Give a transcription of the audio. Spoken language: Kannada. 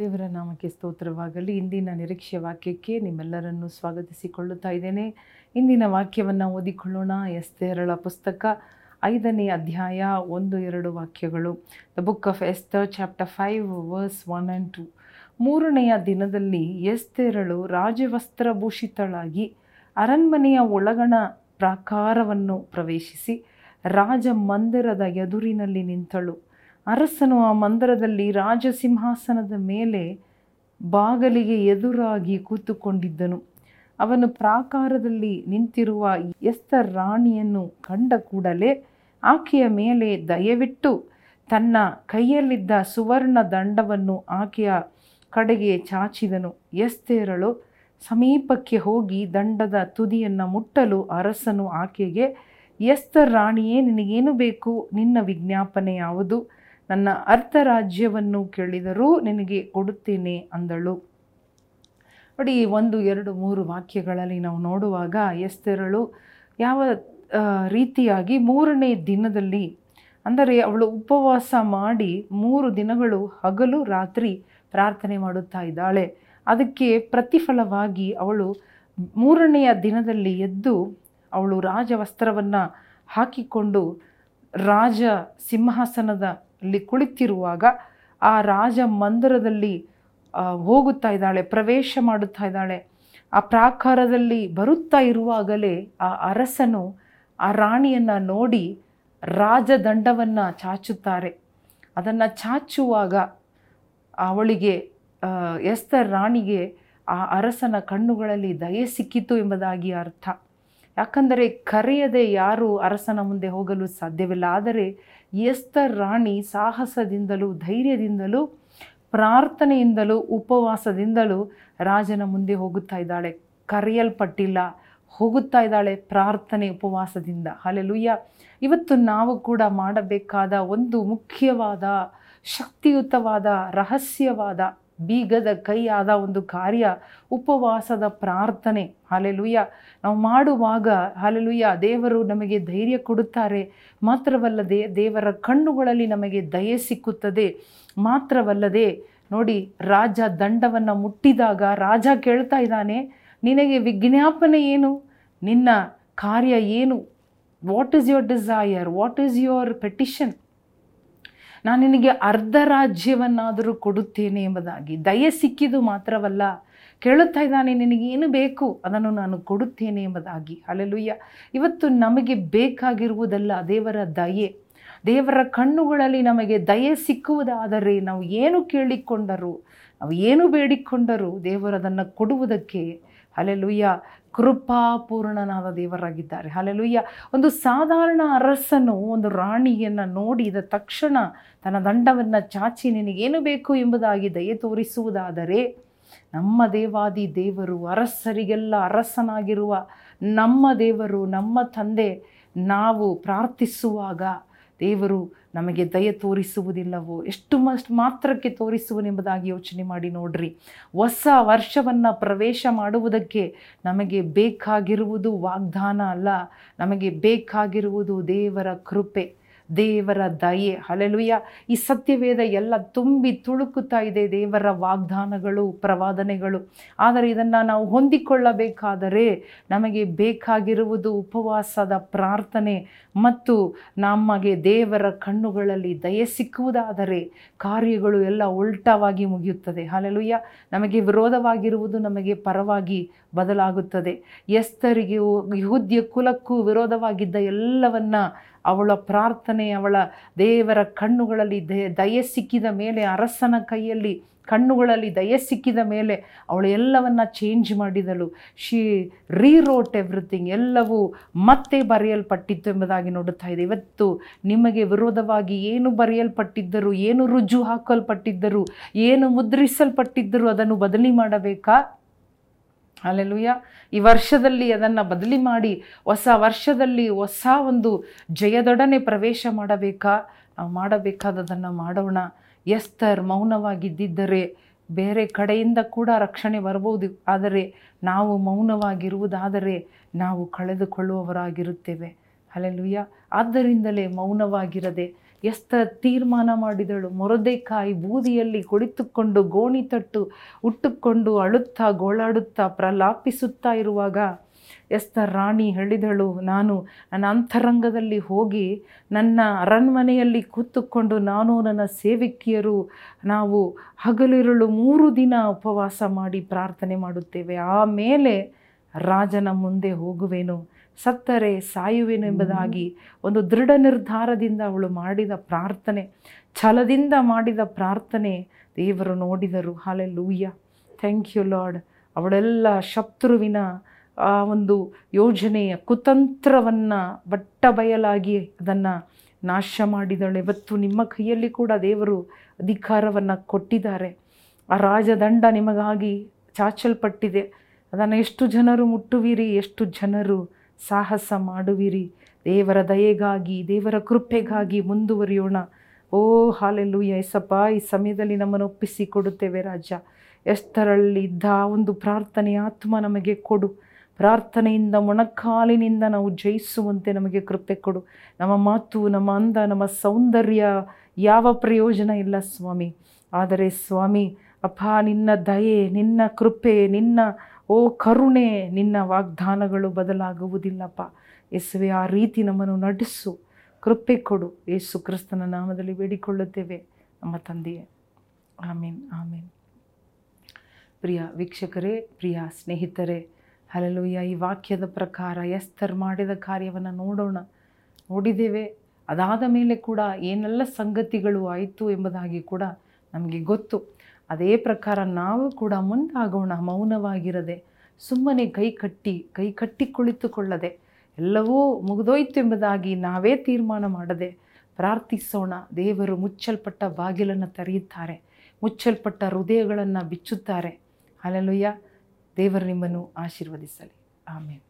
ದೇವರ ನಾಮಕ್ಕೆ ಸ್ತೋತ್ರವಾಗಲಿ. ಇಂದಿನ ನಿರೀಕ್ಷೆ ವಾಕ್ಯಕ್ಕೆ ನಿಮ್ಮೆಲ್ಲರನ್ನು ಸ್ವಾಗತಿಸಿಕೊಳ್ಳುತ್ತಾ ಇದ್ದೇನೆ. ಇಂದಿನ ವಾಕ್ಯವನ್ನು ಓದಿಕೊಳ್ಳೋಣ. ಎಸ್ತೇರಳ ಪುಸ್ತಕ ಐದನೇ ಅಧ್ಯಾಯ ಒಂದು ಎರಡು ವಾಕ್ಯಗಳು. The book of Esther chapter five verse one and two ಮೂರನೆಯ ದಿನದಲ್ಲಿ ಎಸ್ತೇರಳು ರಾಜವಸ್ತ್ರಭೂಷಿತಳಾಗಿ ಅರಣ್ಮನೆಯ ಒಳಗಣ ಪ್ರಾಕಾರವನ್ನು ಪ್ರವೇಶಿಸಿ ರಾಜ ಮಂದಿರದ ಎದುರಿನಲ್ಲಿ ನಿಂತಳು. ಅರಸನು ಆ ಮಂದಿರದಲ್ಲಿ ರಾಜಸಿಂಹಾಸನದ ಮೇಲೆ ಬಾಗಲಿಗೆ ಎದುರಾಗಿ ಕೂತುಕೊಂಡಿದ್ದನು. ಅವನು ಪ್ರಾಕಾರದಲ್ಲಿ ನಿಂತಿರುವ ಎಸ್ತರ್ ರಾಣಿಯನ್ನು ಕಂಡ ಕೂಡಲೇ ಆಕೆಯ ಮೇಲೆ ದಯವಿಟ್ಟು ತನ್ನ ಕೈಯಲ್ಲಿದ್ದ ಸುವರ್ಣ ದಂಡವನ್ನು ಆಕೆಯ ಕಡೆಗೆ ಚಾಚಿದನು. ಎಸ್ತೇರಳು ಸಮೀಪಕ್ಕೆ ಹೋಗಿ ದಂಡದ ತುದಿಯನ್ನು ಮುಟ್ಟಲು ಅರಸನು ಆಕೆಗೆ, ಎಸ್ತರ್ ರಾಣಿಯೇ, ನಿನಗೇನು ಬೇಕು? ನಿನ್ನ ವಿಜ್ಞಾಪನೆ ಯಾವುದು? ನನ್ನ ಅರ್ಥ ರಾಜ್ಯವನ್ನು ಕೇಳಿದರೂ ನಿನಗೆ ಕೊಡುತ್ತೇನೆ ಅಂದಳು. ನೋಡಿ ಒಂದು, ಎರಡು, ಮೂರು ವಾಕ್ಯಗಳಲ್ಲಿ ನಾವು ನೋಡುವಾಗ ಎಸ್ತೆರಳು ಯಾವ ರೀತಿಯಾಗಿ ಮೂರನೇ ದಿನದಲ್ಲಿ, ಅಂದರೆ ಅವಳು ಉಪವಾಸ ಮಾಡಿ ಮೂರು ದಿನಗಳು ಹಗಲು ರಾತ್ರಿ ಪ್ರಾರ್ಥನೆ ಮಾಡುತ್ತಾ ಇದ್ದಾಳೆ. ಅದಕ್ಕೆ ಪ್ರತಿಫಲವಾಗಿ ಅವಳು ಮೂರನೆಯ ದಿನದಲ್ಲಿ ಎದ್ದು ಅವಳು ರಾಜವಸ್ತ್ರವನ್ನು ಹಾಕಿಕೊಂಡು ರಾಜ ಸಿಂಹಾಸನದಲ್ಲಿ ಕುಳಿತಿರುವಾಗ ಆ ರಾಜ ಮಂದಿರದಲ್ಲಿ ಹೋಗುತ್ತಾ ಇದ್ದಾಳೆ, ಪ್ರವೇಶ ಮಾಡುತ್ತಾ ಇದ್ದಾಳೆ. ಆ ಪ್ರಾಕಾರದಲ್ಲಿ ಬರುತ್ತಾ ಇರುವಾಗಲೇ ಆ ಅರಸನು ಆ ರಾಣಿಯನ್ನು ನೋಡಿ ರಾಜದಂಡವನ್ನು ಚಾಚುತ್ತಾರೆ. ಅದನ್ನು ಚಾಚುವಾಗ ಅವಳಿಗೆ ಎಸ್ತರ್ ರಾಣಿಗೆ ಆ ಅರಸನ ಕಣ್ಣುಗಳಲ್ಲಿ ದಯೆ ಸಿಕ್ಕಿತು ಎಂಬುದಾಗಿ ಅರ್ಥ. ಯಾಕಂದರೆ ಕರೆಯದೆ ಯಾರೂ ಅರಸನ ಮುಂದೆ ಹೋಗಲು ಸಾಧ್ಯವಿಲ್ಲ. ಆದರೆ ಎಸ್ತರ್ ರಾಣಿ ಸಾಹಸದಿಂದಲೂ, ಧೈರ್ಯದಿಂದಲೂ, ಪ್ರಾರ್ಥನೆಯಿಂದಲೂ, ಉಪವಾಸದಿಂದಲೂ ರಾಜನ ಮುಂದೆ ಹೋಗುತ್ತಾ ಇದ್ದಾಳೆ. ಕರೆಯಲ್ಪಟ್ಟಿಲ್ಲ, ಹೋಗುತ್ತಾ ಇದ್ದಾಳೆ ಪ್ರಾರ್ಥನೆ ಉಪವಾಸದಿಂದ. ಅಲ್ಲೆಲುಯ್ಯ ಇವತ್ತು ನಾವು ಕೂಡ ಮಾಡಬೇಕಾದ ಒಂದು ಮುಖ್ಯವಾದ, ಶಕ್ತಿಯುತವಾದ, ರಹಸ್ಯವಾದ ಬೀಗದ ಕೈಯಾದ ಒಂದು ಕಾರ್ಯ, ಉಪವಾಸದ ಪ್ರಾರ್ಥನೆ. ಹಾಲೆಲುಯ್ಯ ನಾವು ಮಾಡುವಾಗ ಹಾಲೆಲುಯ್ಯ ದೇವರು ನಮಗೆ ಧೈರ್ಯ ಕೊಡುತ್ತಾರೆ. ಮಾತ್ರವಲ್ಲದೆ ದೇವರ ಕಣ್ಣುಗಳಲ್ಲಿ ನಮಗೆ ದಯೆ ಸಿಕ್ಕುತ್ತದೆ. ಮಾತ್ರವಲ್ಲದೆ, ನೋಡಿ, ರಾಜ ದಂಡವನ್ನು ಮುಟ್ಟಿದಾಗ ರಾಜ ಕೇಳ್ತಾ ಇದ್ದಾನೆ, ನಿನಗೆ ವಿಜ್ಞಾಪನೆ ಏನು? ನಿನ್ನ ಕಾರ್ಯ ಏನು? What is your desire what is your petition ನಾನು ನಿನಗೆ ಅರ್ಧ ರಾಜ್ಯವನ್ನಾದರೂ ಕೊಡುತ್ತೇನೆ ಎಂಬುದಾಗಿ ದಯೆ ಸಿಕ್ಕಿದು ಮಾತ್ರವಲ್ಲ, ಕೇಳುತ್ತಾ ಇದ್ದಾನೆ ನಿನಗೇನು ಬೇಕು ಅದನ್ನು ನಾನು ಕೊಡುತ್ತೇನೆ ಎಂಬುದಾಗಿ. ಅಲ್ಲೆಲುಯ್ಯ ಇವತ್ತು ನಮಗೆ ಬೇಕಾಗಿರುವುದಲ್ಲ ದೇವರ ದಯೆ. ದೇವರ ಕಣ್ಣುಗಳಲ್ಲಿ ನಮಗೆ ದಯೆ ಸಿಕ್ಕುವುದಾದರೆ ನಾವು ಏನು ಕೇಳಿಕೊಂಡರೂ, ನಾವು ಏನು ಬೇಡಿಕೊಂಡರೂ ದೇವರು ಅದನ್ನು ಕೊಡುವುದಕ್ಕೆ ಅಲೆಲುಯ್ಯ ಕೃಪಾಪೂರ್ಣನಾದ ದೇವರಾಗಿದ್ದಾರೆ. ಅಲೆಲುಯ್ಯ ಒಂದು ಸಾಧಾರಣ ಅರಸನು, ಒಂದು ರಾಣಿಯನ್ನು ನೋಡಿದ ತಕ್ಷಣ ತನ್ನ ದಂಡವನ್ನು ಚಾಚಿ, ನಿನಗೇನು ಬೇಕು ಎಂಬುದಾಗಿ ದಯೆ ತೋರಿಸುವುದಾದರೆ, ನಮ್ಮ ದೇವಾದಿ ದೇವರು ಅರಸರಿಗೆಲ್ಲ ಅರಸನಾಗಿರುವ ನಮ್ಮ ದೇವರು, ನಮ್ಮ ತಂದೆ, ನಾವು ಪ್ರಾರ್ಥಿಸುವಾಗ ದೇವರು ನಮಗೆ ದಯ ತೋರಿಸುವುದಿಲ್ಲವೋ? ಎಷ್ಟು ಮಷ್ಟು ಮಾತ್ರಕ್ಕೆ ತೋರಿಸುವನೆಂಬುದಾಗಿ ಯೋಚನೆ ಮಾಡಿ ನೋಡ್ರಿ. ಹೊಸ ವರ್ಷವನ್ನು ಪ್ರವೇಶ ಮಾಡುವುದಕ್ಕೆ ನಮಗೆ ಬೇಕಾಗಿರುವುದು ವಾಗ್ದಾನ ಅಲ್ಲ. ನಮಗೆ ಬೇಕಾಗಿರುವುದು ದೇವರ ಕೃಪೆ. ದೇವರ ದಯೆ ಹಲೆಲುಯ್ಯ ಈ ಸತ್ಯವೇದ ಎಲ್ಲ ತುಂಬಿ ತುಳುಕುತ್ತಾ ಇದೆ ದೇವರ ವಾಗ್ದಾನಗಳು, ಪ್ರವಾದನೆಗಳು. ಆದರೆ ಇದನ್ನು ನಾವು ಹೊಂದಿಕೊಳ್ಳಬೇಕಾದರೆ ನಮಗೆ ಬೇಕಾಗಿರುವುದು ಉಪವಾಸದ ಪ್ರಾರ್ಥನೆ ಮತ್ತು ನಮಗೆ ದೇವರ ಕಣ್ಣುಗಳಲ್ಲಿ ದಯೆ ಸಿಕ್ಕುವುದಾದರೆ ಕಾರ್ಯಗಳು ಎಲ್ಲ ಉಲ್ಟವಾಗಿ ಮುಗಿಯುತ್ತದೆ. ಅಲೆಲುಯ್ಯ ನಮಗೆ ವಿರೋಧವಾಗಿರುವುದು ನಮಗೆ ಪರವಾಗಿ ಬದಲಾಗುತ್ತದೆ. ಎಸ್ತರಿಗೆ ಯಹೂದ್ಯ ಕುಲಕ್ಕೂ ವಿರೋಧವಾಗಿದ್ದ ಎಲ್ಲವನ್ನ ಅವಳ ಪ್ರಾರ್ಥನೆ, ಅವಳ ದೇವರ ಕಣ್ಣುಗಳಲ್ಲಿ ದಯ ಸಿಕ್ಕಿದ ಮೇಲೆ, ಅರಸನ ಕೈಯಲ್ಲಿ ಕಣ್ಣುಗಳಲ್ಲಿ ದಯೆ ಸಿಕ್ಕಿದ ಮೇಲೆ ಅವಳು ಎಲ್ಲವನ್ನು ಚೇಂಜ್ ಮಾಡಿದಳು. ಶಿ ರೀರೋಟ್ ಎವ್ರಿಥಿಂಗ್ ಎಲ್ಲವೂ ಮತ್ತೆ ಬರೆಯಲ್ಪಟ್ಟಿತ್ತು ಎಂಬುದಾಗಿ ನೋಡುತ್ತಾ ಇದೆ. ಇವತ್ತು ನಿಮಗೆ ವಿರೋಧವಾಗಿ ಏನು ಬರೆಯಲ್ಪಟ್ಟಿದ್ದರು, ಏನು ರುಜು ಹಾಕಲ್ಪಟ್ಟಿದ್ದರು, ಏನು ಮುದ್ರಿಸಲ್ಪಟ್ಟಿದ್ದರು ಅದನ್ನು ಬದಲಿ ಮಾಡಬೇಕಾ? ಅಲ್ಲೆಲುಯ್ಯ ಈ ವರ್ಷದಲ್ಲಿ ಅದನ್ನು ಬದಲಿ ಮಾಡಿ ಹೊಸ ವರ್ಷದಲ್ಲಿ ಹೊಸ ಒಂದು ಜಯದೊಡನೆ ಪ್ರವೇಶ ಮಾಡಬೇಕಾ? ನಾವು ಮಾಡಬೇಕಾದದನ್ನು ಮಾಡೋಣ. ಎಸ್ತರ್ ಮೌನವಾಗಿದ್ದರೆ ಬೇರೆ ಕಡೆಯಿಂದ ಕೂಡ ರಕ್ಷಣೆ ಬರಬಹುದು ಆದರೆ ನಾವು ಮೌನವಾಗಿರುವುದಾದರೆ ನಾವು ಕಳೆದುಕೊಳ್ಳುವವರಾಗಿರುತ್ತೇವೆ. ಅಲ್ಲೆಲುಯ್ಯ ಆದ್ದರಿಂದಲೇ ಮೌನವಾಗಿರದೆ ಎಸ್ತ ತೀರ್ಮಾನ ಮಾಡಿದಳು. ಮೊರದೇಕಾಯಿ ಬೂದಿಯಲ್ಲಿ ಕುಳಿತುಕೊಂಡು ಗೋಣಿ ತಟ್ಟು ಉಟ್ಟುಕೊಂಡು ಅಳುತ್ತಾ ಗೋಳಾಡುತ್ತಾ ಪ್ರಲಾಪಿಸುತ್ತಾ ಇರುವಾಗ ಎಸ್ತ ರಾಣಿ ಹೇಳಿದಳು, ನಾನು ನನ್ನ ಅಂತರಂಗದಲ್ಲಿ ಹೋಗಿ ನನ್ನ ಅರಣ್ಮನೆಯಲ್ಲಿ ಕೂತುಕೊಂಡು ನಾನು ನನ್ನ ಸೇವಿಕಿಯರು ನಾವು ಹಗಲಿರುಳು ಮೂರು ದಿನ ಉಪವಾಸ ಮಾಡಿ ಪ್ರಾರ್ಥನೆ ಮಾಡುತ್ತೇವೆ. ಆಮೇಲೆ ರಾಜನ ಮುಂದೆ ಹೋಗುವೆನು. ಸತ್ತರೆ ಸಾಯುವೆನೆಂಬುದಾಗಿ ಒಂದು ದೃಢ ನಿರ್ಧಾರದಿಂದ ಅವಳು ಮಾಡಿದ ಪ್ರಾರ್ಥನೆ ಛಲದಿಂದ ಮಾಡಿದ ಪ್ರಾರ್ಥನೆ ದೇವರು ನೋಡಿದರು. Hallelujah thank you lord ಅವಳೆಲ್ಲ ಶತ್ರುವಿನ ಆ ಒಂದು ಯೋಜನೆಯ ಕುತಂತ್ರವನ್ನು ಬಟ್ಟ ಬಯಲಾಗಿ ಅದನ್ನು ನಾಶ ಮಾಡಿದಳು. ಇವತ್ತು ನಿಮ್ಮ ಕೈಯಲ್ಲಿ ಕೂಡ ದೇವರು ಅಧಿಕಾರವನ್ನು ಕೊಟ್ಟಿದ್ದಾರೆ. ಆ ರಾಜದಂಡ ನಿಮಗಾಗಿ ಚಾಚಲ್ಪಟ್ಟಿದೆ. ಅದನ್ನು ಎಷ್ಟು ಜನರು ಮುಟ್ಟುವಿರಿ ಎಷ್ಟು ಜನರು ಸಾಹಸ ಮಾಡುವಿರಿ. ದೇವರ ದಯೆಗಾಗಿ, ದೇವರ ಕೃಪೆಗಾಗಿ ಮುಂದುವರಿಯೋಣ. ಓ ಹಾಲೆಲ್ಲು ಯಸಪ್ಪ, ಈ ಸಮಯದಲ್ಲಿ ನಮ್ಮನ್ನು ಒಪ್ಪಿಸಿ ಕೊಡುತ್ತೇವೆ ರಾಜ. ಎಷ್ಟರಲ್ಲಿದ್ದ ಒಂದು ಪ್ರಾರ್ಥನೆ ಆತ್ಮ ನಮಗೆ ಕೊಡು. ಪ್ರಾರ್ಥನೆಯಿಂದ ಮೊಣಕಾಲಿನಿಂದ ನಾವು ಜಯಿಸುವಂತೆ ನಮಗೆ ಕೃಪೆ ಕೊಡು. ನಮ್ಮ ಮಾತು, ನಮ್ಮ ಅಂದ, ನಮ್ಮ ಸೌಂದರ್ಯ ಯಾವ ಪ್ರಯೋಜನ ಇಲ್ಲ ಸ್ವಾಮಿ. ಆದರೆ ಸ್ವಾಮಿ ಅಪ್ಪ ನಿನ್ನ ದಯೆ, ನಿನ್ನ ಕೃಪೆ, ನಿನ್ನ ಓ ಕರುಣೆ, ನಿನ್ನ ವಾಗ್ದಾನಗಳು ಬದಲಾಗುವುದಿಲ್ಲಪ್ಪ. ಯೇಸುವೆ, ಆ ರೀತಿ ನಮ್ಮನ್ನು ನಡೆಸು. ಕೃಪೆ ಕೊಡು. ಯೇಸು ಕ್ರಿಸ್ತನ ನಾಮದಲ್ಲಿ ಬೇಡಿಕೊಳ್ಳುತ್ತೇವೆ. ನಮ್ಮ ತಂದೆಯೇ. ಆಮೀನ್ ಆಮೀನ್. ಪ್ರಿಯ ವೀಕ್ಷಕರೇ, ಪ್ರಿಯ ಸ್ನೇಹಿತರೆ ಹಲಲುಯ್ಯ ಈ ವಾಕ್ಯದ ಪ್ರಕಾರ ಎಸ್ತರ್ ಮಾಡಿದ ಕಾರ್ಯವನ್ನು ನೋಡೋಣ. ನೋಡಿದ್ದೇವೆ. ಅದಾದ ಮೇಲೆ ಕೂಡ ಏನೆಲ್ಲ ಸಂಗತಿಗಳು ಆಯಿತು ಎಂಬುದಾಗಿ ಕೂಡ ನಮಗೆ ಗೊತ್ತು. ಅದೇ ಪ್ರಕಾರ ನಾವು ಕೂಡ ಮುಂದಾಗೋಣ, ಮೌನವಾಗಿರದೆ, ಸುಮ್ಮನೆ ಕೈ ಕಟ್ಟಿ ಕೈ ಕಟ್ಟಿ ಕುಳಿತುಕೊಳ್ಳದೆ, ಎಲ್ಲವೂ ಮುಗಿದೋಯ್ತು ಎಂಬುದಾಗಿ ನಾವೇ ತೀರ್ಮಾನ ಮಾಡದೆ ಪ್ರಾರ್ಥಿಸೋಣ. ದೇವರು ಮುಚ್ಚಲ್ಪಟ್ಟ ಬಾಗಿಲನ್ನು ತೆರೆಯುತ್ತಾರೆ, ಮುಚ್ಚಲ್ಪಟ್ಟ ಹೃದಯಗಳನ್ನು ಬಿಚ್ಚುತ್ತಾರೆ. ಅಲ್ಲಲುಯ್ಯ ದೇವರು ನಿಮ್ಮನ್ನು ಆಶೀರ್ವದಿಸಲಿ. ಆಮೇಲೆ